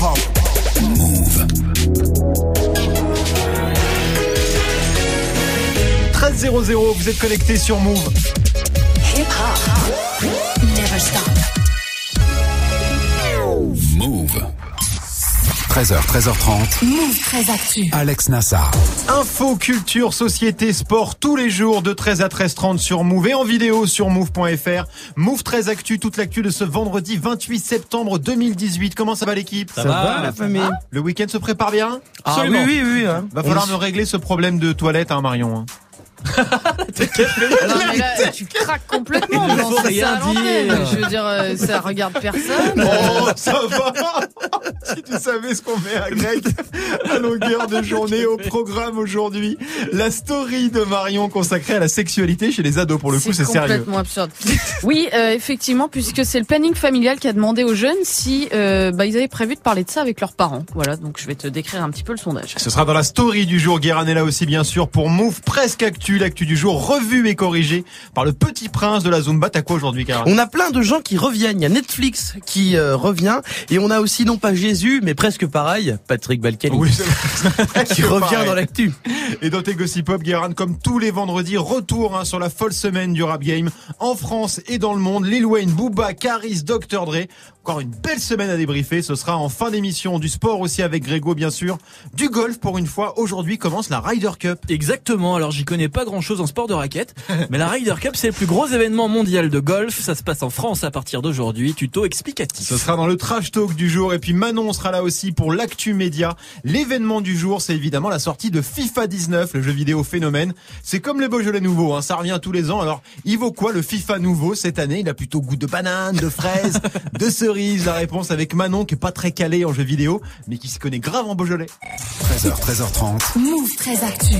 Move. 13.00, vous êtes connecté sur Move. 13h, 13h30. Move très actu. Alex Nassar. Info, culture, société, sport, tous les jours de 13 à 13h30 sur Move et en vidéo sur move.fr. Move 13 Actu, toute l'actu de ce vendredi 28 septembre 2018. Comment ça va l'équipe? Ça, va, la famille? Le week-end se prépare bien? Ah oui, oui, oui. hein. Va falloir me régler ce problème de toilette, hein, Marion. hein. Non mais là, tu craques complètement. Il c'est rien ça dire. Je veux dire, euh, ça regarde personne. Oh, ça va Si tu savais ce qu'on met à Greg à longueur de journée au programme aujourd'hui, la story de Marion consacrée à la sexualité chez les ados. Pour le coup, c'est sérieux. complètement absurde. Oui, euh, effectivement, puisque c'est le planning familial qui a demandé aux jeunes si euh, bah, ils avaient prévu de parler de ça avec leurs parents. Voilà, donc je vais te décrire un petit peu le sondage. Ce sera dans la story du jour. Guérin est là aussi, bien sûr, pour Move Presque Actu, l'actu du jour, revue et corrigée par le petit prince de la Zumba. T'as quoi aujourd'hui, Guérin On a plein de gens qui reviennent. Il y a Netflix qui euh, revient. Et on a aussi, non pas Jésus, mais presque pareil, Patrick Balkany. Oui, Qui revient pareil. dans l'actu. Et dans tes Gossip Pop, Guérin, comme tous les vendredis, retour hein, sur la folle semaine du rap game en France et dans le monde. Lil Wayne, Booba, Caris, Dr. Dre. Encore une belle semaine à débriefer. Ce sera en fin d'émission. Du sport aussi avec Grégo, bien sûr. Du golf pour une fois. Aujourd'hui commence la Ryder Cup. Exactement, alors j'y connais pas grand chose en sport de raquette, mais la Ryder Cup c'est le plus gros événement mondial de golf, ça se passe en France à partir d'aujourd'hui, tuto explicatif. Ce sera dans le trash talk du jour. Et puis Manon sera là aussi pour l'actu média. L'événement du jour, c'est évidemment la sortie de FIFA 19, le jeu vidéo phénomène. C'est comme les Beaujolais nouveaux, hein, ça revient tous les ans. Alors, il vaut quoi le FIFA nouveau cette année? Il a plutôt goût de banane, de fraise, de cerise. La réponse avec Manon qui est pas très calée en jeu vidéo, mais qui se connaît grave en Beaujolais. 13h, 13h30. Move très actu.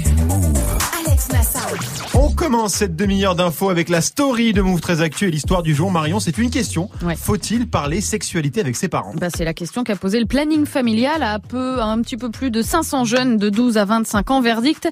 Alex Nassar. On commence cette demi-heure d'infos avec la story de Move très Actu et l'histoire du jour. Marion, c'est une question. Ouais. Faut-il parler sexualité avec ses parents? Bah, c'est la question qu'a posé le planning familial à peu, à un petit peu plus de 500 jeunes de 12 à 25 ans. Verdict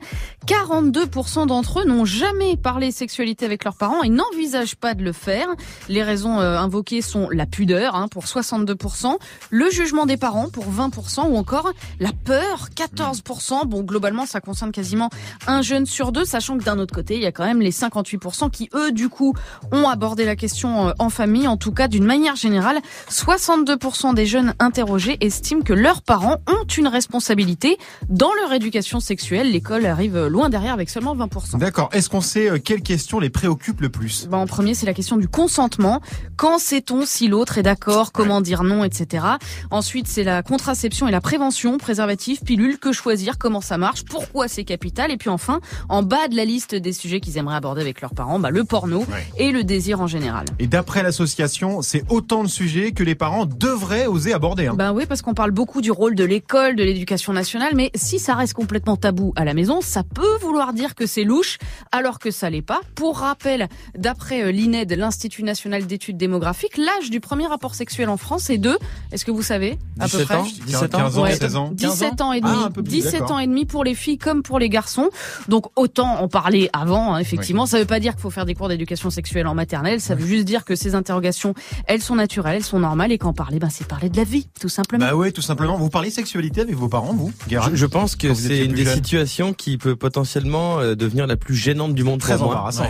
42% d'entre eux n'ont jamais parlé sexualité avec leurs parents et n'envisagent pas de le faire. Les raisons euh, invoquées sont la pudeur hein, pour 62%, le jugement des parents pour 20% ou encore la peur 14%. Bon, globalement, ça concerne quasiment un jeune sur deux, sachant que d'un autre côté, il y a quand même les 58% qui, eux, du coup, ont abordé la question euh, en famille. En tout cas, d'une manière générale, 62% des jeunes interrogés estiment que leurs parents ont une responsabilité dans leur éducation sexuelle. L'école arrive loin derrière avec seulement 20%. D'accord. Est-ce qu'on sait euh, quelle question les préoccupe le plus? Bah, en premier, c'est la question du consentement. Quand sait-on si l'autre est d'accord Comment dire non, etc. Ensuite, c'est la contraception et la prévention, préservatif, pilule, que choisir, comment ça marche, pourquoi c'est capital. Et puis enfin, en bas de la liste des sujets qu'ils aimeraient aborder avec leurs parents, bah, le porno Ouais. et le désir en général. Et d'après l'association, c'est autant de sujets que les parents devraient oser aborder. hein. Ben oui, parce qu'on parle beaucoup du rôle de l'école, de l'éducation nationale, mais si ça reste complètement tabou à la maison, ça peut vouloir dire que c'est louche, alors que ça l'est pas. Pour rappel, d'après euh, l'INED, l'Institut national d'études démographiques, l'âge du premier rapport sexuel en France est de, est-ce que vous savez, à peu 17 près ans 17 ans 15 ans, Ouais. 16 ans. 17 ans et demi. Ah, peu plus, 17 d'accord. ans et demi pour les filles comme pour les garçons. Donc autant en parler avant, hein, effectivement. Ça veut pas dire qu'il faut faire des cours d'éducation sexuelle en maternelle. Ça veut juste dire que ces interrogations, elles sont naturelles, elles sont normales et qu'en parler, ben, c'est parler de la vie, tout simplement. Bah ouais, tout simplement. Vous parlez sexualité avec vos parents, vous Je, je pense que c'est une des jeune. situations qui peut potentiellement euh, devenir la plus gênante du monde Très pour moi. embarrassant.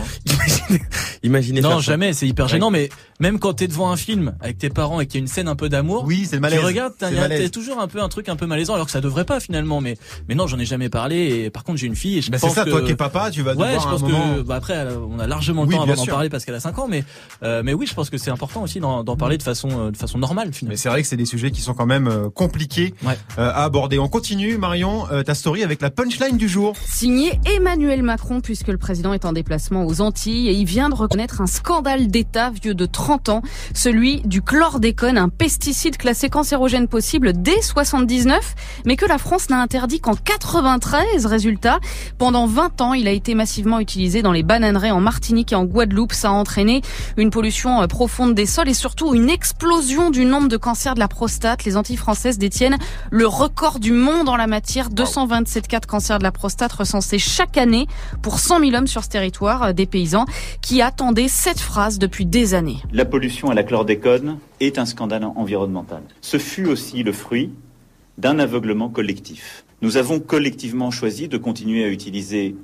Imaginez, imaginez Non, jamais, c'est hyper gênant, mais même quand t'es devant un film avec tes parents et qu'il y a une scène un peu d'amour, Oui, c'est le tu regardes, t'as toujours un peu un truc un peu malaisant, alors que ça devrait pas finalement, mais, mais non, j'en ai jamais parlé, et par contre j'ai une fille, et je Bah, c'est pense ça, que... toi qui es papa, tu vas Ouais, devoir je à un pense moment... que bah après on a largement le Oui, temps avant d'en parler parce qu'elle a 5 ans mais euh, mais oui, je pense que c'est important aussi d'en d'en parler de façon euh, de façon normale Mais finalement. c'est vrai que c'est des sujets qui sont quand même euh, compliqués Ouais. euh, à aborder. On continue, Marion, euh, ta story avec la punchline du jour. Signé Emmanuel Macron puisque le président est en déplacement aux Antilles et il vient de reconnaître un scandale d'État vieux de 30 ans, celui du chlordécone, un pesticide classé cancérogène possible dès 79, mais que la France n'a interdit qu'en 93. Résultat, pendant 20 ans, il a été massivement utilisé dans les bananeraies en Martinique et en Guadeloupe. Ça a entraîné une pollution euh, profonde des sols et surtout une explosion du nombre de cancers de la prostate. Les Antilles françaises détiennent le record du monde en la matière. 227 cas de cancer de la prostate recensés chaque année pour 100 000 hommes sur ce territoire, euh, des paysans qui attendaient cette phrase depuis des années. La pollution à la chlordécone est un scandale environnemental. Ce fut aussi le fruit d'un aveuglement collectif. Nous avons collectivement choisi de continuer à utiliser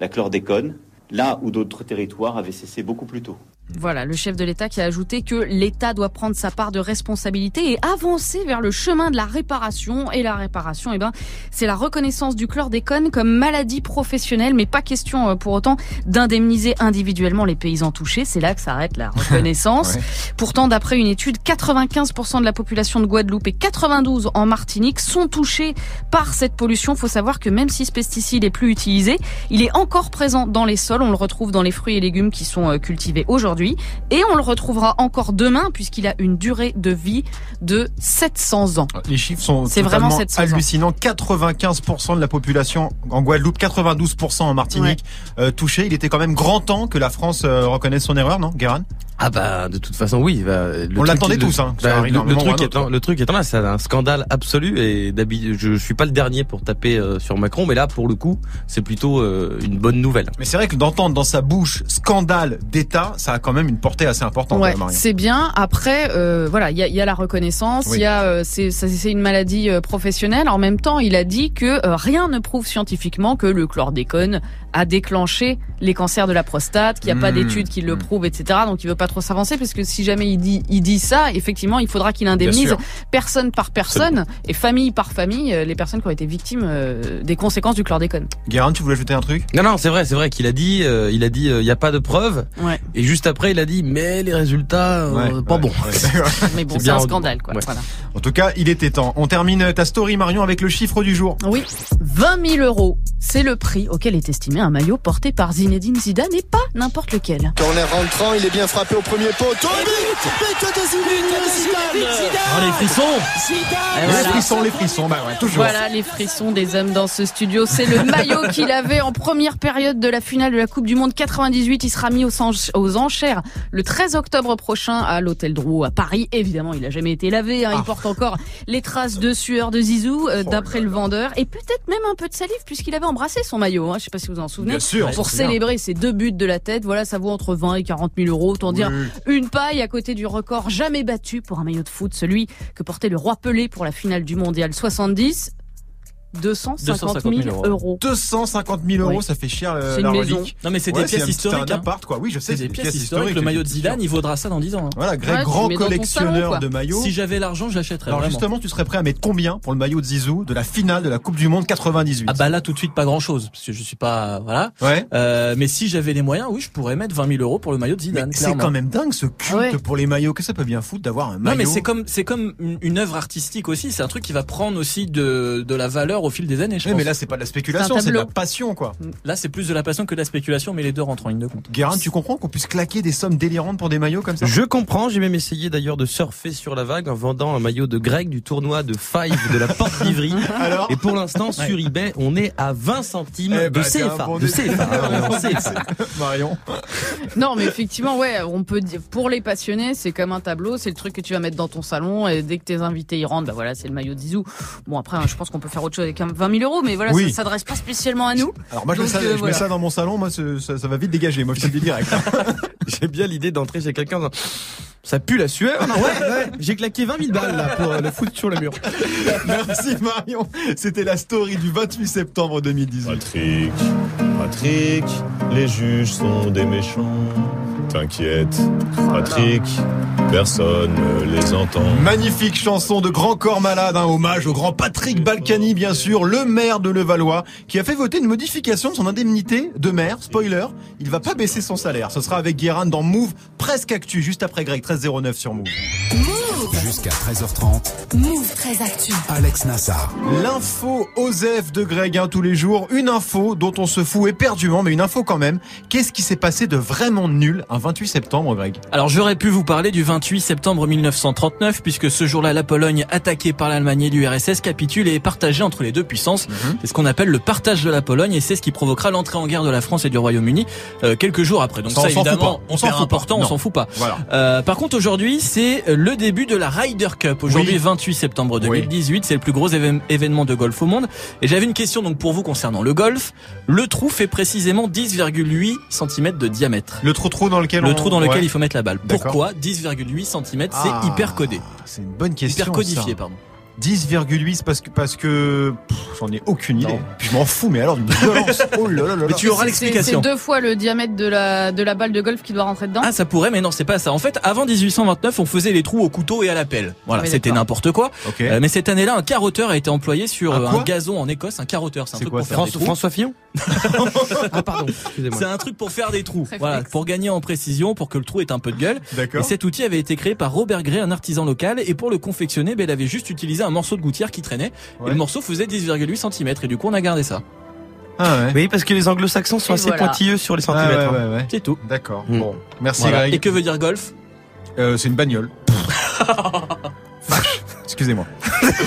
la chlordécone là où d'autres territoires avaient cessé beaucoup plus tôt. Voilà, le chef de l'État qui a ajouté que l'État doit prendre sa part de responsabilité et avancer vers le chemin de la réparation. Et la réparation, eh ben, c'est la reconnaissance du chlordécone comme maladie professionnelle, mais pas question euh, pour autant d'indemniser individuellement les paysans touchés. C'est là que s'arrête la reconnaissance. Ouais. Pourtant, d'après une étude, 95% de la population de Guadeloupe et 92% en Martinique sont touchés par cette pollution. Faut savoir que même si ce pesticide est plus utilisé, il est encore présent dans les sols. On le retrouve dans les fruits et légumes qui sont euh, cultivés aujourd'hui. Et on le retrouvera encore demain puisqu'il a une durée de vie de 700 ans. Les chiffres sont vraiment totalement 700 ans. hallucinants. 95% de la population en Guadeloupe, 92% en Martinique euh, touchés. Il était quand même grand temps que la France euh, reconnaisse son erreur, non, Guérin? Ah bah de toute façon oui. bah, le On truc- l'attendait tous, hein, bah, le, truc étant, le truc étant là, c'est un scandale absolu et d'habitude je suis pas le dernier pour taper euh, sur Macron, mais là pour le coup c'est plutôt euh, une bonne nouvelle. Mais c'est vrai que d'entendre dans sa bouche scandale d'État, ça a quand même une portée assez importante, Ouais, euh, c'est bien. Après, euh, voilà, il y a, il y a la reconnaissance, il Oui. y a euh, c'est ça, c'est une maladie euh, professionnelle. En même temps, il a dit que euh, rien ne prouve scientifiquement que le chlordécone a déclenché les cancers de la prostate, qu'il n'y a pas Mmh, d'études qui le mmh. prouvent, etc. Donc, il veut pas trop s'avancer parce que si jamais il dit il dit ça, effectivement, il faudra qu'il indemnise personne par personne et famille par famille euh, les personnes qui ont été victimes euh, des conséquences du chlordécone. Guérin, tu voulais ajouter un truc? Non non c'est vrai c'est vrai qu'il a dit euh, il a dit euh, il y a pas de preuves Ouais. et juste après il a dit mais les résultats euh, Ouais, pas ouais, bon. ouais. Mais bon, C'est un scandale, quoi. Ouais. Voilà. en tout cas, il était temps. On termine ta story, Marion, avec le chiffre du jour. Oui, 20 000 euros. C'est le prix auquel est estimé un maillot porté par Zinedine Zidane et pas n'importe lequel. Corner rentrant, il est bien frappé au premier poteau. Et but But de Zidane Oh, les frissons Et Les voilà. frissons, les frissons, bah ouais, toujours. Voilà les frissons des hommes dans ce studio. C'est le maillot qu'il avait en première période de la finale de la Coupe du Monde 98. Il sera mis aux, ench- aux enchères le 13 octobre prochain à l'Hôtel Drouot à Paris. Évidemment, il a jamais été lavé. hein. Il Ah. porte encore les traces de sueur de Zizou, euh, Oh d'après le vendeur. Et peut-être même un peu de salive puisqu'il avait embrassé son maillot. Hein. Je sais pas si vous en souvenez. Bien sûr. Pour célébrer ses deux buts de la tête, voilà, ça vaut entre 20 et 40 000 euros. Autant dire une paille à côté du record jamais battu pour un maillot de foot, celui que portait le roi Pelé pour la finale du mondial 70. 250 000 euros. euros. 250 000 euros, Oui. ça fait cher C'est euh, une la maison. relique. Non mais c'est Ouais, des pièces historiques. C'est un hein. appart, quoi. Oui, je sais. C'est des pièces historiques. Le maillot de. Zidane, il vaudra ça dans 10 ans. hein. Voilà, Greg, Ouais, grand le collectionneur salon, de maillots. Si j'avais l'argent, je l'achèterais. Alors vraiment. justement, tu serais prêt à mettre combien pour le maillot de Zizou de la finale de la Coupe du Monde 98 Ah bah là tout de suite pas grand chose parce que je suis pas voilà. Ouais. Euh, mais si j'avais les moyens, oui, je pourrais mettre 20 000 euros pour le maillot de Mais Zidane. c'est quand même dingue ce culte Ouais. pour les maillots. Que ça peut bien foutre d'avoir un Non maillot mais c'est comme c'est comme une- une œuvre artistique aussi. C'est un truc qui va prendre aussi de de la valeur au fil des années. Je Ouais, pense. mais là, c'est pas de la spéculation, C'est de la passion, quoi. Là, c'est plus de la passion que de la spéculation, mais les deux rentrent en ligne de compte. Guérin, tu comprends qu'on puisse claquer des sommes délirantes pour des maillots comme ça? Je comprends, j'ai même essayé d'ailleurs de surfer sur la vague en vendant un maillot de Greg du tournoi de Five de la Porte d'Ivry. Alors? Et pour l'instant, sur eBay, on est à 20 centimes Eh de bah, CFA. bon, De des- CFA. hein. Marion. Non, mais effectivement, ouais, on peut dire, pour les passionnés, c'est comme un tableau, c'est le truc que tu vas mettre dans ton salon et dès que tes invités y rentrent, bah voilà, c'est le maillot de Zizou. Bon, après, hein, je pense qu'on peut faire autre chose avec un 20 000 euros, mais voilà, Oui. ça s'adresse pas spécialement à nous. Alors moi, je, mets ça, euh, je voilà. mets ça dans mon salon. Moi, ça, ça va vite dégager. Moi, je te le dis direct. J'ai bien l'idée d'entrer chez quelqu'un en disant, ça pue la sueur. Non, ouais, ouais. J'ai claqué 20 000 balles là pour euh, le foutre sur le mur. Merci Marion. C'était la story du 28 septembre 2018. Patrick, Patrick, les juges sont des méchants. T'inquiète, Patrick, personne ne les entend. Magnifique chanson de Grand Corps Malade, un hommage au grand Patrick Balkany, bien sûr, le maire de Levallois, qui a fait voter une modification de son indemnité de maire. Spoiler, il va pas baisser son salaire. Ce sera avec Guérin dans Move, presque actu, juste après Greg, 1309 sur Move. Jusqu'à 13h30, Move très actu. Alex Nassar. L'info Osef de Greg, hein, tous les jours. Une info dont on se fout éperdument, mais une info quand même. Qu'est-ce qui s'est passé de vraiment nul un 28 septembre, Greg? Alors j'aurais pu vous parler du 28 septembre 1939 puisque ce jour-là la Pologne attaquée par l'Allemagne et l'URSS capitule et est partagée entre les deux puissances. C'est ce qu'on appelle le partage de la Pologne et c'est ce qui provoquera l'entrée en guerre de la France et du Royaume-Uni euh, quelques jours après. Donc Ça, ça, on s'en fout évidemment, pas. On s'en fout pas. on s'en fout pas. Voilà. Euh, par contre aujourd'hui c'est le début de la Ryder Cup. Aujourd'hui Oui. 28 septembre Oui. 2018, c'est le plus gros évén- événement de golf au monde. Et j'avais une question donc pour vous concernant le golf. Le trou fait précisément 10,8 cm de diamètre. Le trou trou dans lequel Le on- trou dans lequel Ouais. il faut mettre la balle. Pourquoi 10,8 cm Ah, C'est hyper codé. C'est une bonne question. Hyper codifié, ça. pardon. 10,8 c'est parce que parce que j'en ai aucune idée. Puis je m'en fous, mais alors d'une violence. Oh là là là Mais tu auras l'explication. C'est deux fois le diamètre de la, de la balle de golf qui doit rentrer dedans. Ah, ça pourrait, mais non, c'est pas ça. En fait, avant 1829, on faisait les trous au couteau et à la pelle. Voilà, Oui, c'était n'importe quoi. Euh, mais cette année-là, un carotteur a été employé sur Un gazon en Écosse. Un carotteur, c'est un truc quoi pour faire des François, trous. François Fillon Ah pardon, excusez-moi. C'est un truc pour faire des trous. Voilà, pour gagner en précision, pour que le trou ait un peu de gueule. Et D'accord. cet outil avait été créé par Robert Gray, un artisan local, et pour le confectionner, ben, il avait juste utilisé un morceau de gouttière qui traînait. Et le morceau faisait 10,8 cm. Et du coup, on a gardé ça. Ah ouais. Oui, parce que les anglo-saxons sont Et assez voilà. pointilleux sur les Ah ouais, centimètres. hein. ouais, ouais. C'est tout. D'accord. Mm. Bon, merci Voilà. Greg. Et que veut dire golf? Euh, c'est une bagnole. Excusez-moi.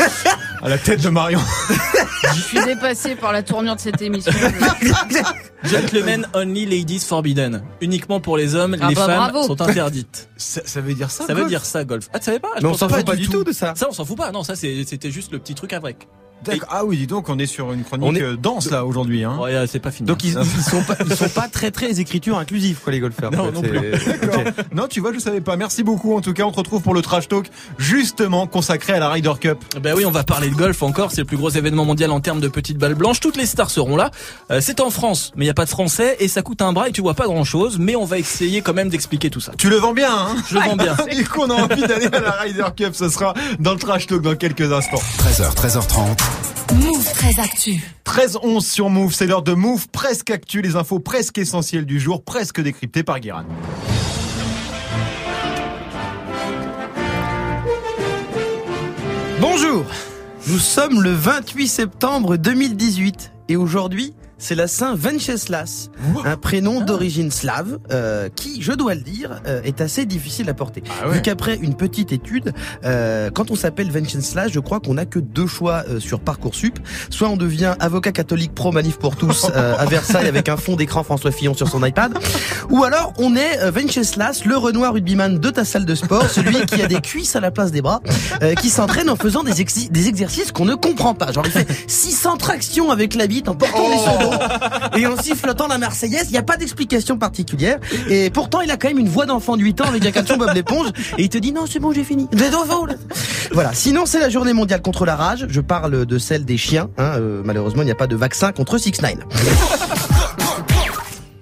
à la tête de Marion. Je suis dépassé par la tournure de cette émission. Gentlemen only, ladies forbidden. Uniquement pour les hommes, Ah les bah, femmes bravo. sont interdites. Ça, ça veut dire ça ça veut golf dire ça, golf. Ah, tu savais pas Je Mais on s'en fout pas du du tout de ça. Ça, on s'en fout pas. Non, ça, c'était juste le petit truc avec. D'accord. Ah oui, dis donc, on est sur une chronique On est- euh, dense là aujourd'hui. Hein. Ouais, euh, c'est pas fini. Donc ils, ils sont pas ils sont pas très très écriture inclusive quoi les golfeurs. Non. Ok. Non, tu vois, je savais pas. Merci beaucoup. En tout cas, on te retrouve pour le trash talk justement consacré à la Ryder Cup. Ben oui, on va parler de golf encore. C'est le plus gros événement mondial en termes de petites balles blanches. Toutes les stars seront là. Euh, c'est en France, mais il y a pas de français et ça coûte un bras et tu vois pas grand chose. Mais on va essayer quand même d'expliquer tout ça. Tu le vends bien, hein? Je le vends bien. Du coup, on a envie d'aller à la Ryder Cup. Ce sera dans le trash talk dans quelques instants. 13h, 13h30. Move très actu. 13-11 sur Move, c'est l'heure de Move, presque actu, les infos presque essentielles du jour, presque décryptées par Guérin. Bonjour. Nous sommes le 28 septembre 2018 et aujourd'hui c'est la Saint Venceslas, un prénom d'origine slave euh, qui, je dois le dire, euh, est assez difficile à porter. Ah ouais. Vu qu'après une petite étude, euh, quand on s'appelle Venceslas, je crois qu'on n'a que deux choix euh, sur Parcoursup. Soit on devient avocat catholique pro-manif pour tous euh, à Versailles avec un fond d'écran François Fillon sur son iPad. Ou alors on est Venceslas, le Renoir rugbyman de ta salle de sport, celui qui a des cuisses à la place des bras, euh, qui s'entraîne en faisant des, exercices qu'on ne comprend pas. Genre il fait 600 tractions avec la bite en portant les son dos et en sifflotant la Marseillaise. Il n'y a pas d'explication particulière. Et pourtant il a quand même une voix d'enfant de 8 ans avec un caleçon Bob l'éponge et il te dit non c'est bon j'ai fini. Voilà. Sinon c'est la journée mondiale contre la rage. Je parle de celle des chiens. hein. Euh, malheureusement il n'y a pas de vaccin contre 6 9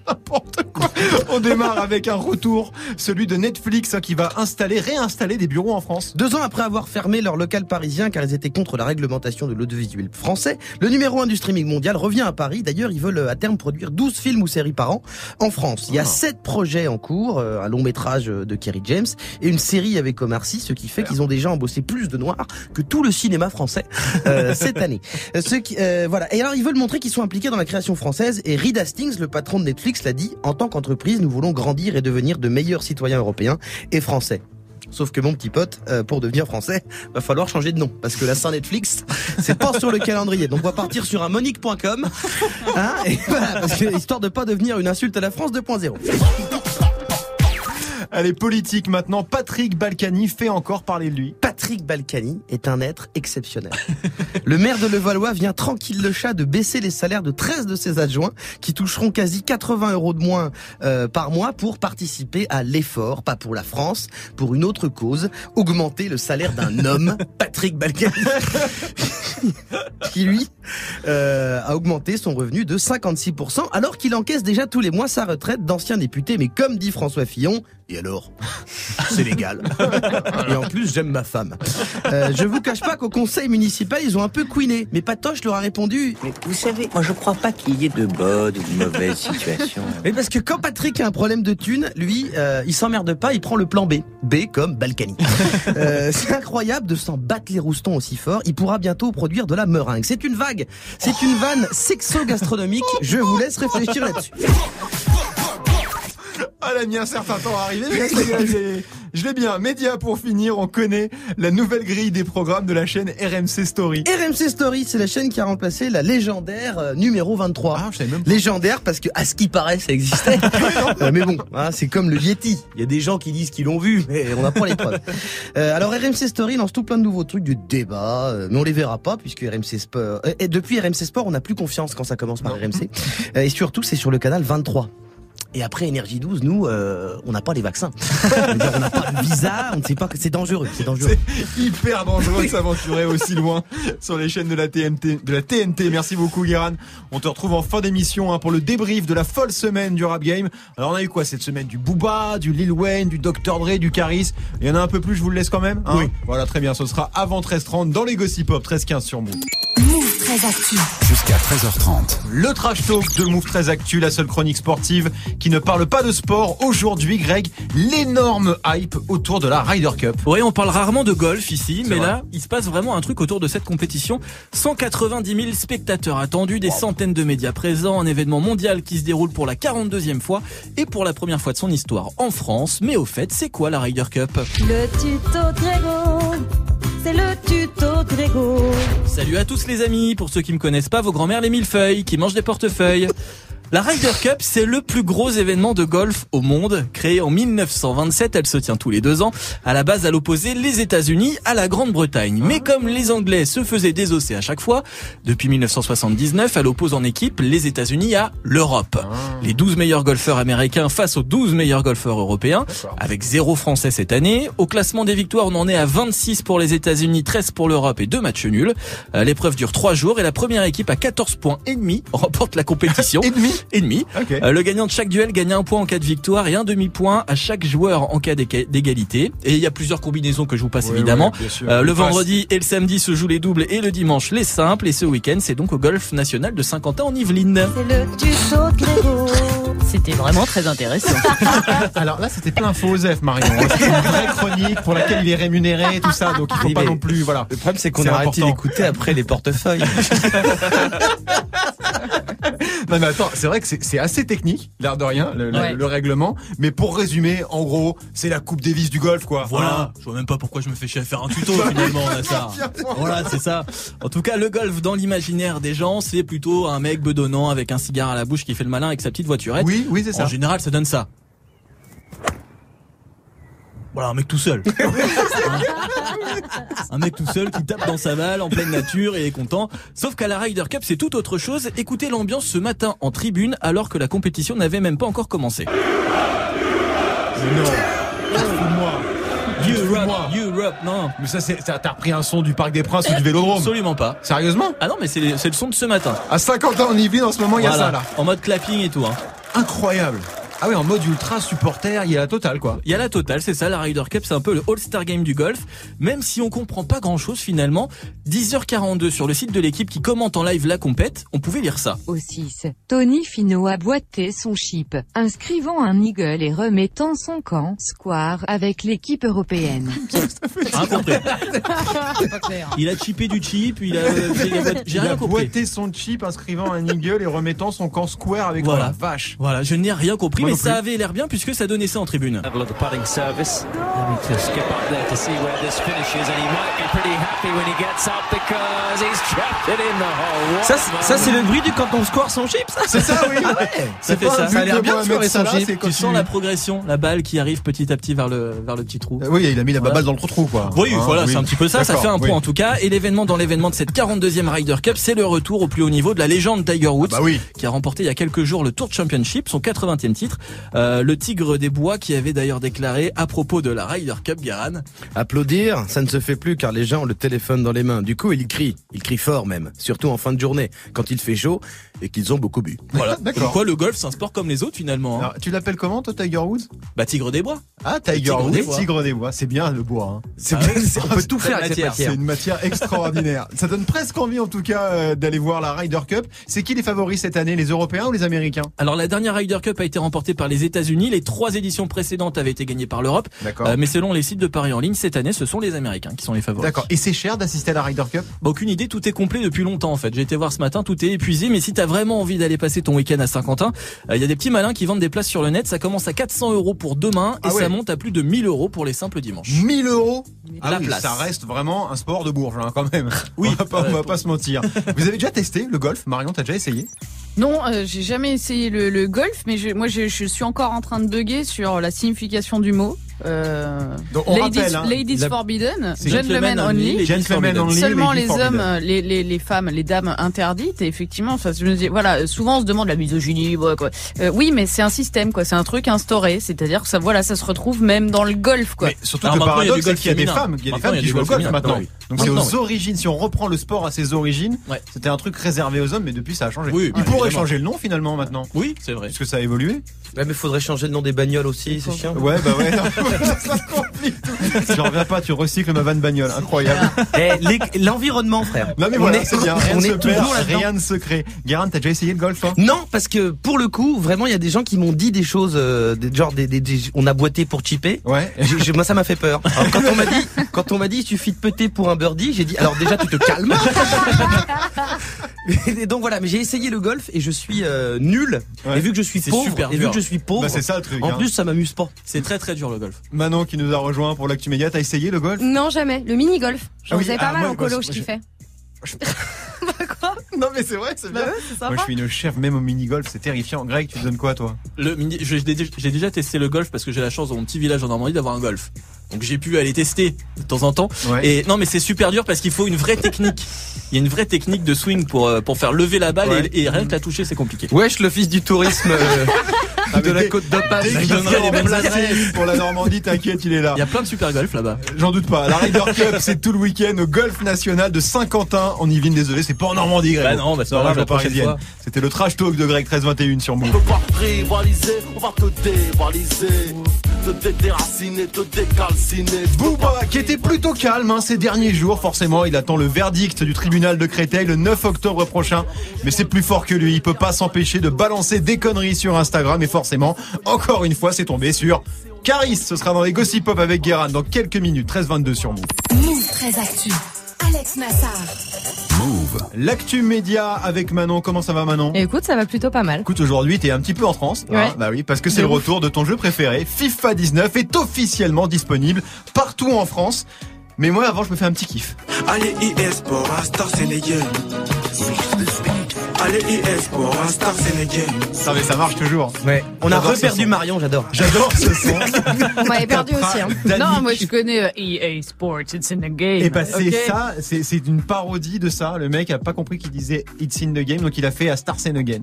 N'importe quoi. On démarre avec un retour, celui de Netflix hein, qui va installer, réinstaller des bureaux en France. Deux ans après avoir fermé leur local parisien car ils étaient contre la réglementation de l'audiovisuel français, le numéro 1 du streaming mondial revient à Paris. D'ailleurs, ils veulent à terme produire 12 films ou séries par an en France. Il y a Ah. sept projets en cours, euh, un long métrage euh, de Kerry James et une série avec Omar Sy, ce qui fait qu'ils ont déjà embossé plus de noirs que tout le cinéma français euh, cette année. Euh, Ce qui, euh, voilà. Et alors, ils veulent montrer qu'ils sont impliqués dans la création française. Et Reed Hastings, le patron de Netflix, l'a dit en tant nous voulons grandir et devenir de meilleurs citoyens européens et français. Sauf que mon petit pote, euh, pour devenir français, va falloir changer de nom parce que la Saint Netflix, c'est pas sur le calendrier. Donc on va partir sur un monique.com, hein, et voilà, parce que, histoire de pas devenir une insulte à la France 2.0. Allez, politique maintenant. Patrick Balkany fait encore parler de lui. Patrick Balkany est un être exceptionnel. Le maire de Levallois vient tranquille le chat de baisser les salaires de 13 de ses adjoints qui toucheront quasi 80 euros de moins euh, par mois pour participer à l'effort, pas pour la France, pour une autre cause, augmenter le salaire d'un homme, Patrick Balkany, qui lui euh, a augmenté son revenu de 56% alors qu'il encaisse déjà tous les mois sa retraite d'ancien député. Mais comme dit François Fillon, et alors C'est légal. Et en plus, j'aime ma femme. Euh, je vous cache pas qu'au conseil municipal, ils ont un peu couiné. Mais Patoche leur a répondu. Mais vous savez, moi je crois pas qu'il y ait de bonnes ou de mauvaises situations. Mais parce que quand Patrick a un problème de thune, lui, euh, il s'emmerde pas, il prend le plan B. B comme Balkany. Euh, c'est incroyable de s'en battre les roustons aussi fort. Il pourra bientôt produire de la meringue. C'est une vague. C'est une vanne sexo-gastronomique. Je vous laisse réfléchir là-dessus. Ah, elle a mis un certain temps à arriver, mais ça y est, je l'ai- bien. Média pour finir, on connaît la nouvelle grille des programmes de la chaîne RMC Story. RMC Story, c'est la chaîne qui a remplacé la légendaire euh, numéro 23. Ah, je savais même pas. Légendaire parce que, à ce qui paraît, ça existait. Euh, mais bon, hein, c'est comme le Yeti. Il y a des gens qui disent qu'ils l'ont vu, mais on n'a pas les preuves. Euh, alors RMC Story lance tout plein de nouveaux trucs, du débat, euh, mais on les verra pas puisque RMC Sport. Et depuis RMC Sport, on n'a plus confiance quand ça commence par RMC. Et surtout, c'est sur le canal 23. Et après énergie 12, nous, euh, on n'a pas les vaccins. on n'a pas de visa, on ne sait pas que c'est dangereux. C'est dangereux. hyper dangereux de s'aventurer aussi loin sur les chaînes de la TNT. De la TNT. Merci beaucoup, Guéran. On te retrouve en fin d'émission hein, pour le débrief de la folle semaine du rap game. Alors on a eu quoi cette semaine? Du Booba, du Lil Wayne, du Dr Dre, du Caris. Il y en a un peu plus. Je vous le laisse quand même. Hein? Oui. Voilà, très bien. Ce sera avant 13h30 dans les Gossip Pop 13h15 sur Mou. Jusqu'à 13h30. Le trash talk de Move 13 Actu, la seule chronique sportive qui ne parle pas de sport. Aujourd'hui, Greg, l'énorme hype autour de la Ryder Cup. Oui, on parle rarement de golf ici, mais là, il se passe vraiment un truc autour de cette compétition. 190 000 spectateurs attendus, des centaines de médias présents, un événement mondial qui se déroule pour la 42e fois et pour la première fois de son histoire en France. Mais au fait, c'est quoi la Ryder Cup? Le tuto c'est le tuto Grégo. Salut à tous les amis, pour ceux qui me connaissent pas, vos grand-mères les millefeuilles, qui mangent des portefeuilles. La Ryder Cup, c'est le plus gros événement de golf au monde. Créée en 1927, elle se tient tous les deux ans. À la base, elle opposait les États-Unis à la Grande-Bretagne. Mais comme les Anglais se faisaient désosser à chaque fois, depuis 1979, elle oppose en équipe les États-Unis à l'Europe. Les 12 meilleurs golfeurs américains face aux 12 meilleurs golfeurs européens, avec zéro français cette année. Au classement des victoires, on en est à 26 pour les États-Unis, 13 pour l'Europe et deux matchs nuls. Euh, L'épreuve dure 3 jours et la première équipe à 14 points et demi remporte la compétition. Et demi et demi. Euh, le gagnant de chaque duel gagne un point en cas de victoire et un demi-point à chaque joueur en cas d'égalité. Et il y a plusieurs combinaisons que je vous passe Ouais, évidemment. Euh, le vendredi et le samedi se jouent les doubles et le dimanche les simples. Et ce week-end, c'est donc au golf national de Saint-Quentin en Yvelines. C'est le. C'était vraiment très intéressant. Alors là, c'était plein faux Osef, Marion. C'est une vraie chronique pour laquelle il est rémunéré, tout ça. Donc il faut Oui, pas non plus, voilà. Le problème, c'est qu'on a arrêté d'écouter après les portefeuilles. Non mais attends, c'est vrai que c'est assez technique, l'air de rien, le, le- Ouais. le règlement. Mais pour résumer, en gros, c'est la Coupe Davis du golf, quoi. Voilà, je vois même pas pourquoi je me fais chier à faire un tuto finalement. Bien sûr. Voilà, c'est ça. En tout cas, le golf dans l'imaginaire des gens, c'est plutôt un mec bedonnant avec un cigare à la bouche qui fait le malin avec sa petite voiturette. Oui, oui, c'est ça. En général, ça donne ça. Voilà, un mec tout seul. un mec tout seul qui tape dans sa balle en pleine nature et est content. Sauf qu'à la Ryder Cup, c'est tout autre chose. Écoutez l'ambiance ce matin en tribune alors que la compétition n'avait même pas encore commencé. Non. Europe, Europe, non. Mais ça, c'est, ça, t'as repris un son du Parc des Princes ou du Vélodrome. Absolument pas. Sérieusement Ah non, mais c'est le son de ce matin. À 50 ans en Yvelines, en ce moment, il y a ça, là. En mode clapping et tout. Hein. Incroyable. Ah oui, en mode ultra supporter, il y a la totale, quoi. Il y a la totale, c'est ça, la Ryder Cup, c'est un peu le All-Star Game du golf. Même si on comprend pas grand chose finalement, 10h42 sur le site de l'équipe qui commente en live la compète, on pouvait lire ça. Au 6, Tony Finau a boité son chip, inscrivant un eagle et remettant son camp, square, avec l'équipe européenne. Incompris. pas clair. Il a chippé du chip, il a, euh, j'ai il rien a compris. boité son chip, inscrivant un eagle et remettant son camp square avec Voilà. Vache. Voilà, je n'ai rien compris, Moi mais ça avait l'air bien puisque ça donnait ça en tribune. Ça, ça, c'est le bruit du quand on score son chip, ça C'est ça, oui. Ça fait ça. Ça a l'air bien de scorer son chip. Tu sens la progression, la balle qui arrive petit à petit vers le, vers le petit trou. Euh, Oui, il a mis la Voilà. balle dans le trou, quoi. Oui, Hein, voilà, oui. c'est un petit peu ça. Ça fait un point oui. en tout cas. Et l'événement dans l'événement de cette 42e Ryder Cup, c'est le retour au plus haut niveau de la légende Tiger Woods, Bah oui. qui a remporté il y a quelques jours le Tour Championship, son 80e titre. Euh, le Tigre des Bois, qui avait d'ailleurs déclaré à propos de la Ryder Cup, Garan. Applaudir, ça ne se fait plus car les gens ont le téléphone dans les mains. Du coup, ils crient. Ils crient fort même. Surtout en fin de journée, quand il fait chaud et qu'ils ont beaucoup bu. Voilà. D'accord. Comme quoi, le golf, c'est un sport comme les autres finalement. hein. Alors, tu l'appelles comment, toi, Tiger Woods? Bah, Tigre des Bois. Ah, Tiger Tigre Woods, des Bois. Tigre des Bois. C'est bien le bois. Hein. C'est Ah bien, c'est- on peut tout faire avec matière. C'est une matière extraordinaire. Ça donne presque envie, en tout cas, euh, d'aller voir la Ryder Cup. C'est qui les favoris cette année, les Européens ou les Américains? Alors, la dernière Ryder Cup a été remportée par les États-Unis. Les trois éditions précédentes avaient été gagnées par l'Europe. Euh, mais selon les sites de paris en ligne, cette année, ce sont les Américains qui sont les favoris. D'accord. Et c'est cher d'assister à la Ryder Cup? Bah, aucune idée, tout est complet depuis longtemps en fait. J'ai été voir ce matin, tout est épuisé. Mais si t'as vraiment envie d'aller passer ton week-end à Saint-Quentin, il y a des petits malins qui vendent des places sur le net. Ça commence à 400 euros pour demain et Ah ouais. ça monte à plus de 1000 euros pour les simples dimanches. 1000 euros La Ah oui, place. ça reste vraiment un sport de bourge, hein, quand même. Oui. on va pas, on va pas se mentir. Vous avez déjà testé le golf, Marion? T'as déjà essayé? Non, euh, j'ai jamais essayé le, le golf, mais je, moi je, je suis encore en train de bugger sur la signification du mot. Euh, Donc, on ladies, rappelle, hein, ladies la- forbidden, gentlemen only. only, Gentlemen only, Seulement les forbidden. hommes, les, les, les femmes, les dames interdites. Et effectivement, enfin, je me dis, voilà, souvent on se demande la misogynie, ouais, quoi. Euh, oui, mais c'est un système, quoi. C'est un truc instauré. C'est-à-dire que ça, voilà, ça se retrouve même dans le golf, quoi. Mais surtout Alors que le maintenant, il y a du paradoxe, c'est golf qu'il y a des féminin. Femmes, il y a des femmes il qui jouent au golf maintenant. Oui. Donc c'est aux origines. Si on reprend le sport à ses origines, Ouais. c'était un truc réservé aux hommes, mais depuis ça a changé. Oui, Il pourrait évidemment. changer le nom finalement maintenant. Oui, c'est vrai. Est-ce que ça a évolué Ouais, mais faudrait changer le nom des bagnoles aussi, c'est chiant. Ouais, bah ouais. se. J'en reviens pas, tu recycles ma vanne bagnole. Incroyable. Eh, L'environnement, frère. Non mais On voilà, est- c'est bien. Rien on ne se est toujours perd, rien ne se crée. Guérin, t'as déjà essayé le golf, toi? Non, parce que pour le coup, vraiment, il y a des gens qui m'ont dit des choses, euh, des, genre des, des- des- on a boité pour chipper. Ouais. Moi, ça m'a fait peur. Alors, quand on m'a dit, quand on m'a dit, il suffit de péter pour un birdie, j'ai dit, alors déjà, tu te calmes. et donc voilà, mais j'ai essayé le golf et je suis euh, nul. Ouais. Et vu que je suis pauvre, super et vu que je suis pauvre, Bah c'est ça le truc. en hein. plus, ça m'amuse pas. C'est très très dur le golf. Manon qui nous a rejoint pour l'actu média, t'as essayé le golf? Non, jamais. Le mini-golf. J'en Ah oui, faisais pas ah, mal moi, en colo, je kiffais. Non mais c'est vrai, c'est Bah bien. ouais, c'est Moi je suis une chef même au mini golf, c'est terrifiant. Greg, tu te donnes quoi toi? Le mini, je- j'ai dé- j'ai déjà testé le golf parce que j'ai la chance dans mon petit village en Normandie d'avoir un golf. Donc j'ai pu aller tester de temps en temps. Ouais. Et non, mais c'est super dur parce qu'il faut une vraie technique. Il y a une vraie technique de swing pour euh, pour faire lever la balle Ouais. et, et rien que la toucher, c'est compliqué. Wesh, le fils du tourisme euh, de mais la côte d'Opale. Pour la Normandie, t'inquiète, il est là. Il y a plein de super golf là-bas. J'en doute pas. La Ryder Cup, c'est tout le week-end au golf national de Saint-Quentin en Yvelines. Désolé, c'est pas en Normandie, Greg. Bah non, bah c'est pas la parisienne. C'était le trash talk de Greg 1321 sur Move. pas rivaliser, on va te dévaliser, te dédéraciner, te décalciner. Booba, qui était plutôt calme hein, ces derniers jours, forcément, il attend le verdict du tribunal de Créteil le 9 octobre prochain. Mais c'est plus fort que lui, il peut pas s'empêcher de balancer des conneries sur Instagram et forcément, encore une fois, c'est tombé sur Caris. Ce sera dans les Gossip Pop avec Guérin dans quelques minutes, 13-22 sur Move. Move très actu. Alex Nassar. Move. L'actu média avec Manon, comment ça va Manon? Écoute, ça va plutôt pas mal. Écoute, aujourd'hui, t'es un petit peu en France. Ouais. bah oui, parce que c'est le ouf. retour de ton jeu préféré. FIFA 19 est officiellement disponible partout en France. Mais moi, avant, je me fais un petit kiff. Allez, IS pour. Allez, IS pour un star sénégal. Ça, mais ça marche toujours. Ouais. On a reperdu. Marion, j'adore. J'adore ce son. On m'avait perdu aussi. Hein. Non, moi je connais euh, EA Sports, it's in the game. Et bah c'est Ok ça, c'est c'est une parodie de ça. Le mec a pas compris qu'il disait It's in the game, donc il a fait à Stars and Again.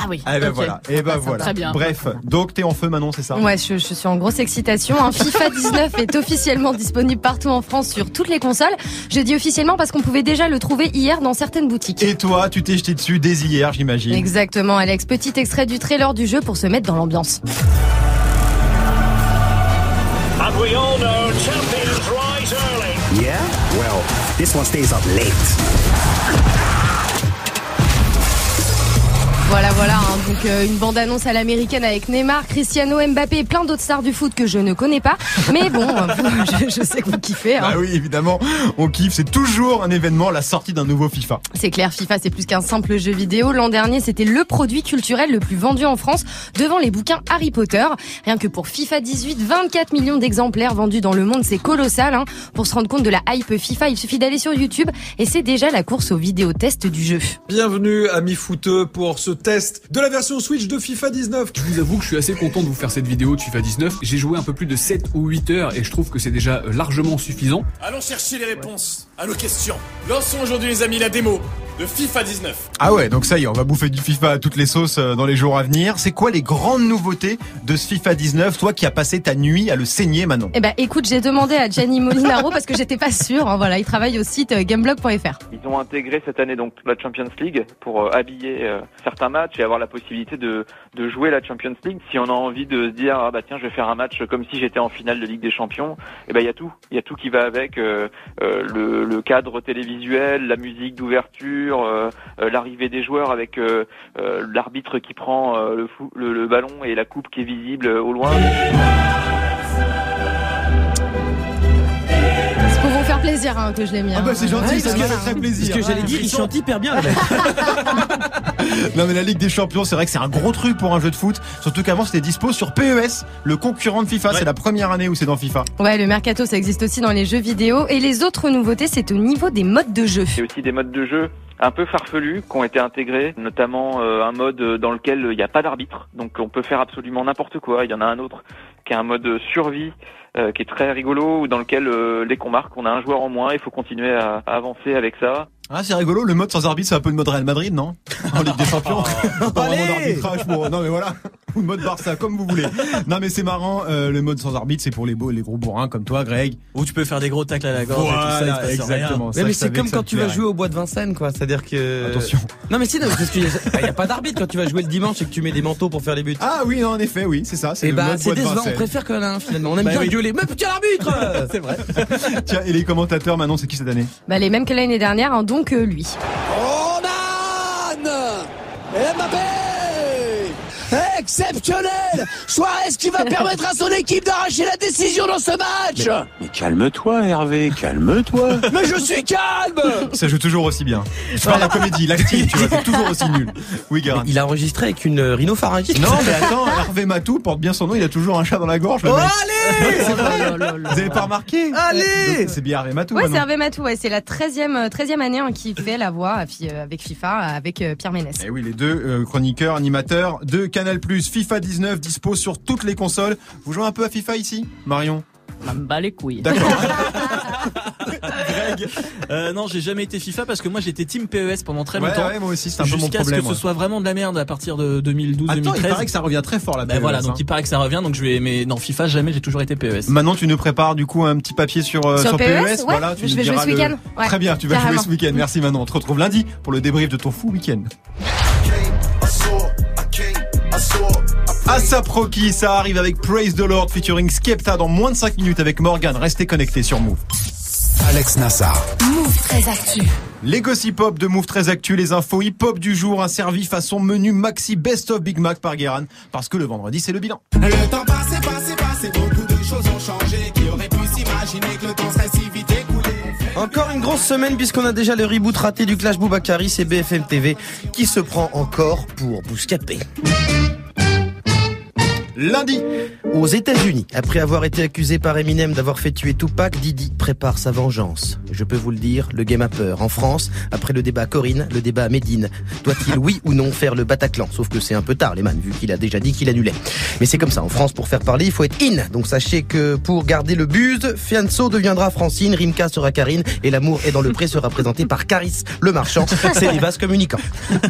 Ah oui. Ah ben ok. voilà. Et ben voilà. Très bien. Bref, donc t'es en feu Manon, c'est ça? Ouais, je, je suis en grosse excitation. hein. FIFA 19 est officiellement disponible partout en France sur toutes les consoles. Je dis officiellement parce qu'on pouvait déjà le trouver hier dans certaines boutiques. Et toi, tu t'es jeté dessus dès hier, j'imagine. Exactement, Alex. Petit extrait du trailer du jeu pour se mettre dans l'ambiance. And we all know champions rise early. Yeah? Well, this one stays up late. Voilà, voilà. hein. Donc euh, une bande-annonce à l'américaine avec Neymar, Cristiano, Mbappé et plein d'autres stars du foot que je ne connais pas. Mais bon, je, je sais que vous kiffez. hein. Bah oui, évidemment, on kiffe. C'est toujours un événement, la sortie d'un nouveau FIFA. C'est clair, FIFA c'est plus qu'un simple jeu vidéo. L'an dernier, c'était le produit culturel le plus vendu en France devant les bouquins Harry Potter. Rien que pour FIFA 18, 24 millions d'exemplaires vendus dans le monde, c'est colossal. hein. Pour se rendre compte de la hype FIFA, il suffit d'aller sur YouTube et c'est déjà la course aux vidéos tests du jeu. Bienvenue amis footeux pour ce test de la version Switch de FIFA 19. Je vous avoue que je suis assez content de vous faire cette vidéo de FIFA 19. J'ai joué un peu plus de 7 ou 8 heures et je trouve que c'est déjà euh, largement suffisant. Allons chercher les réponses à nos questions. Lançons aujourd'hui les amis la démo de FIFA 19. Ah ouais, donc ça y est, on va bouffer du FIFA à toutes les sauces euh, dans les jours à venir. C'est quoi les grandes nouveautés de ce FIFA 19, toi qui as passé ta nuit à le saigner, Manon Eh ben, écoute, j'ai demandé à Gianni Molinaro parce que j'étais pas sûre. hein, voilà, il travaille au site euh, gameblog.fr. Ils ont intégré cette année donc la Champions League pour euh, habiller euh, certains matchs et avoir la possibilité de, de jouer la Champions League. Si on a envie de se dire ah bah tiens je vais faire un match comme si j'étais en finale de Ligue des Champions, et ben il y a tout, il y a tout qui va avec euh, euh, le, le cadre télévisuel, la musique d'ouverture, euh, euh, l'arrivée des joueurs avec euh, l'arbitre qui prend le, ballon et la coupe qui est visible au loin. Plaisir hein, que je l'ai mis. Ah bah c'est gentil, Ouais, ça me fait très plaisir. Ce que j'allais dire, il chante hyper bien. Non mais la Ligue des Champions, c'est vrai que c'est un gros truc pour un jeu de foot. Surtout qu'avant c'était dispo sur PES, le concurrent de FIFA. C'est la première année où c'est dans FIFA. Ouais, le mercato, ça existe aussi dans les jeux vidéo. Et les autres nouveautés, c'est au niveau des modes de jeu. Il y a aussi des modes de jeu un peu farfelus qui ont été intégrés, notamment euh, un mode dans lequel il n'y a pas d'arbitre, donc on peut faire absolument n'importe quoi. Il y en a un autre qui est un mode survie euh, qui est très rigolo, dans lequel euh, dès qu'on marque, on a un joueur en moins, il faut continuer à, à avancer avec ça. Ah, c'est rigolo, le mode sans arbitre, c'est un peu le mode Real Madrid, non? En Ligue des Champions. Pas vraiment d'arbitrage pour... Non mais voilà, ou le mode Barça, comme vous voulez. Non mais c'est marrant, euh, le mode sans arbitre, c'est pour les beaux, les gros bourrins comme toi, Greg. Où tu peux faire des gros tacles à la gorge et tout ça, il Voilà, se passe rien. exactement. Mais c'est comme quand tu vas jouer au bois de Vincennes, quoi. C'est-à-dire que. Attention. Non, mais si, non, parce qu'il n'y a pas d'arbitre quand tu vas jouer le dimanche et que tu mets des manteaux pour faire les buts. Ah oui, non, en effet, oui, c'est ça. C'est Et le bah, c'est décevant. On préfère que l'un, finalement. On aime Bah bien oui. gueuler. Mais putain, l'arbitre! C'est vrai. Tiens, et les commentateurs, maintenant, c'est qui cette année? Bah, les mêmes que l'année dernière, hein, donc euh, lui. Roman Mbappé Exceptionnel Suarez qui va permettre à son équipe d'arracher la décision dans ce match Mais calme-toi, Hervé, calme-toi. Mais je suis calme Ça joue toujours aussi bien. Je parle de la comédie, l'acting, tu vois, c'est toujours aussi nul. Oui, Garin. Il a enregistré avec une euh, rhinopharyngite. Non, mais attends, Hervé Matou porte bien son nom, il a toujours un chat dans la gorge, Oh, allez! Vous avez pas remarqué Allez C'est bien Hervé Matou. Ouais, c'est. Hervé Matou, ouais, c'est la 13e, 13e année hein, qui fait la voix euh, avec FIFA, avec euh, Pierre Ménès. Eh oui, les deux euh, chroniqueurs, animateurs de Canal+, FIFA 19 dispo sur toutes les consoles. Vous jouez un peu à FIFA ici, Marion Ça me bat les couilles. D'accord. Euh, non, j'ai jamais été FIFA parce que moi j'étais team PES pendant très Ouais, longtemps. ouais, moi aussi, c'est un peu mon Jusqu'à ce problème, que ouais. ce soit vraiment de la merde à partir de 2012 Attends, 2013. il paraît que ça revient très fort là. Ben voilà, donc il paraît que ça revient, donc je vais, mais non, FIFA jamais, j'ai toujours été PES. Maintenant, tu nous prépares du coup un petit papier sur, euh, Sur sur PES, PES. ouais, voilà, tu je vais jouer ce le- week-end. Ouais, Très bien, tu vas carrément. jouer ce week-end. Merci Manon. On te retrouve lundi pour le débrief de ton fou week-end. Asap Rocky, ça arrive avec Praise the Lord featuring Skepta dans moins de 5 minutes avec Morgan. Restez connectés sur Move. Alex Nassar. Move très actu. Les gossip hop de Move très actu, les infos hip hop du jour, un servi façon menu maxi best of Big Mac par Guéran. Parce que le vendredi, c'est le bilan. Le temps passé, passé, passé, beaucoup de choses ont changé. Qui aurait pu s'imaginer que le temps serait si vite écoulé Encore une grosse semaine puisqu'on a déjà le reboot raté du Clash Boubacari, c'est BFM TV qui se prend encore pour Bouscapé. Lundi, Aux États-Unis, après avoir été accusé par Eminem d'avoir fait tuer Tupac, Didi prépare sa vengeance. Je peux vous le dire, le game a peur. En France, après le débat Corinne, le débat Médine, doit-il oui ou non faire le Bataclan? Sauf que c'est un peu tard, les man, vu qu'il a déjà dit qu'il annulait. Mais c'est comme ça, en France, pour faire parler, il faut être in. Donc sachez que pour garder le buzz, Fianso deviendra Francine, Rimka sera Karine, et l'amour est dans le pré sera présenté par Caris, le marchand. C'est les vases communicants.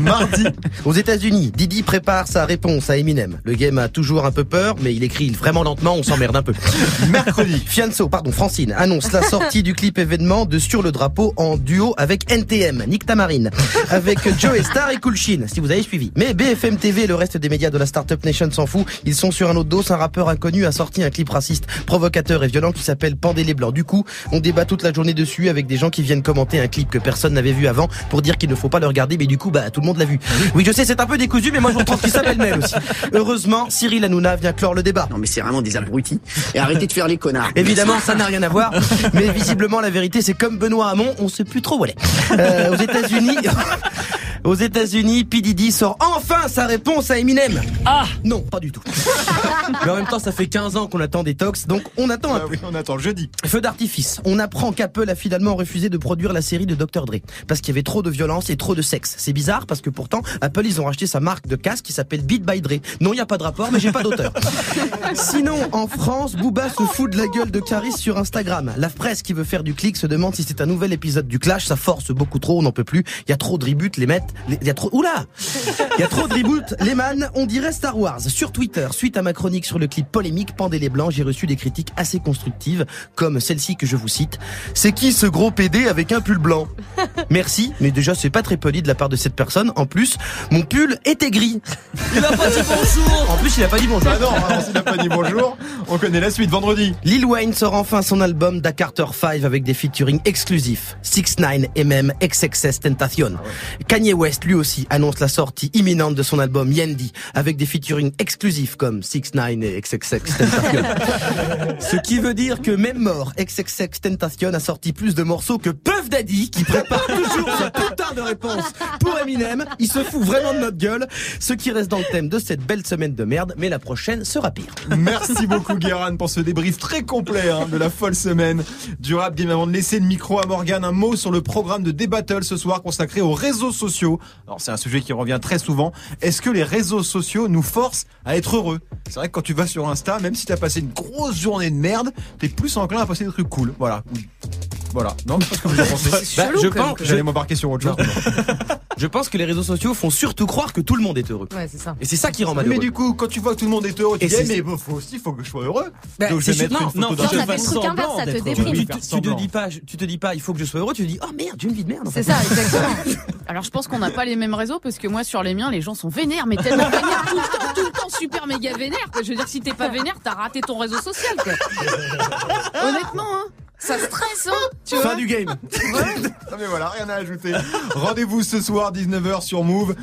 mardi, Aux États-Unis, Didi prépare sa réponse à Eminem. Le game a toujours un peu peur, mais il écrit vraiment lentement, on s'emmerde un peu. mercredi, Fianso, pardon, Francine, annonce la sortie du clip événement de Sur le drapeau en duo avec NTM, Nick Tamarine, avec Joe Star et Cool Shin, si vous avez suivi. Mais BFM TV et le reste des médias de la Startup Nation s'en fout. Ils sont sur un autre dos. Un rappeur inconnu a sorti un clip raciste, provocateur et violent qui s'appelle Pendez les Blancs. Du coup, on débat toute la journée dessus avec des gens qui viennent commenter un clip que personne n'avait vu avant pour dire qu'il ne faut pas le regarder, mais du coup, bah, tout le monde l'a vu. Oui, je sais, c'est un peu décousu, mais moi, je vous trouve qu'il s'appelle Mel aussi. Heureusement, Cyril Hanouna vient clore le débat. Non mais c'est vraiment des abrutis. Et arrêtez de faire les connards. Évidemment, ça n'a rien à voir. Mais visiblement, la vérité, c'est comme Benoît Hamon, on sait plus trop où elle est. Euh, aux États-Unis, aux États-Unis, P Diddy sort enfin sa réponse à Eminem. Ah non, pas du tout. Mais en même temps, ça fait 15 ans qu'on attend des tox, donc on attend un Ah peu. oui, on attend jeudi. Feu d'artifice. On apprend qu'Apple a finalement refusé de produire la série de Dr. Dre parce qu'il y avait trop de violence et trop de sexe. C'est bizarre parce que pourtant Apple ils ont racheté sa marque de casque qui s'appelle Beat by Dre. Non, il y a pas de rapport, mais j'ai pas d'auteur. Sinon, en France, Booba se fout de la gueule de Caris sur Instagram. La presse qui veut faire du clic se demande si c'est un nouvel épisode du Clash. Ça force beaucoup trop, on n'en peut plus. Il y a trop de reboots, les mettre. Il y a trop. Oula Il y a trop de reboots, les man. On dirait Star Wars. Sur Twitter, suite à ma chronique sur le clip polémique Pendez les Blancs, j'ai reçu des critiques assez constructives, comme celle-ci que je vous cite. C'est qui ce gros PD avec un pull blanc? Merci, mais déjà c'est pas très poli de la part de cette personne. En plus, mon pull était gris. Il a pas dit bonjour. En plus, il a pas dit bonjour. Ah non, alors, s'il n'a pas dit bonjour, on connaît la suite vendredi. Lil Wayne sort enfin son album Da Carter 5 avec des featuring exclusifs. 6 9 et même XXS Tentacion. Kanye West lui aussi annonce la sortie imminente de son album Yendi avec des featuring exclusifs comme 6 9 et XXX Tentacion. Ce qui veut dire que même mort, XXX Tentacion a sorti plus de morceaux que Puff Daddy qui prépare toujours ce putain de réponse pour Eminem. Il se fout vraiment de notre gueule. Ce qui reste dans le thème de cette belle semaine de merde, mais la prochaine sera pire. Merci beaucoup Guéran pour ce débrief très complet hein, de la folle semaine du rap game. Avant de laisser le micro à Morgan, un mot sur le programme de Débattle ce soir consacré aux réseaux sociaux. Alors c'est un sujet qui revient très souvent. Est-ce que les réseaux sociaux nous forcent à être heureux? C'est vrai que quand tu vas sur Insta, même si t'as passé une grosse journée de merde, t'es plus enclin à passer des trucs cool. Voilà. Voilà. Non, je sais pas ce que vous en pensez. Bah, je pense, J'allais m'embarquer sur autre chose. je pense que les réseaux sociaux font surtout croire que tout le monde est heureux. Ouais, c'est ça. Et c'est ça qui rend malheureux. Mais du coup, quand tu vois que tout le monde est heureux, tu dis, eh, mais bon, faut aussi, faut que je sois heureux. Bah, Donc je vais c'est mettre non, une non, photo non, d'un ça fait le truc inverse, ça te Tu, déprime. tu- te dis pas, tu te dis pas, il faut que je sois heureux. Tu te dis, oh merde, j'ai une vie de merde. C'est ça, exactement. Alors je pense qu'on n'a pas les mêmes réseaux parce que moi sur les miens les gens sont vénères mais tellement vénères tout le temps, tout le temps super méga vénères. Je veux dire si t'es pas vénère t'as raté ton réseau social quoi. Honnêtement hein, ça stresse hein. Tu vois Fin du game. Non mais voilà, rien à ajouter. Rendez-vous ce soir 19h sur Move.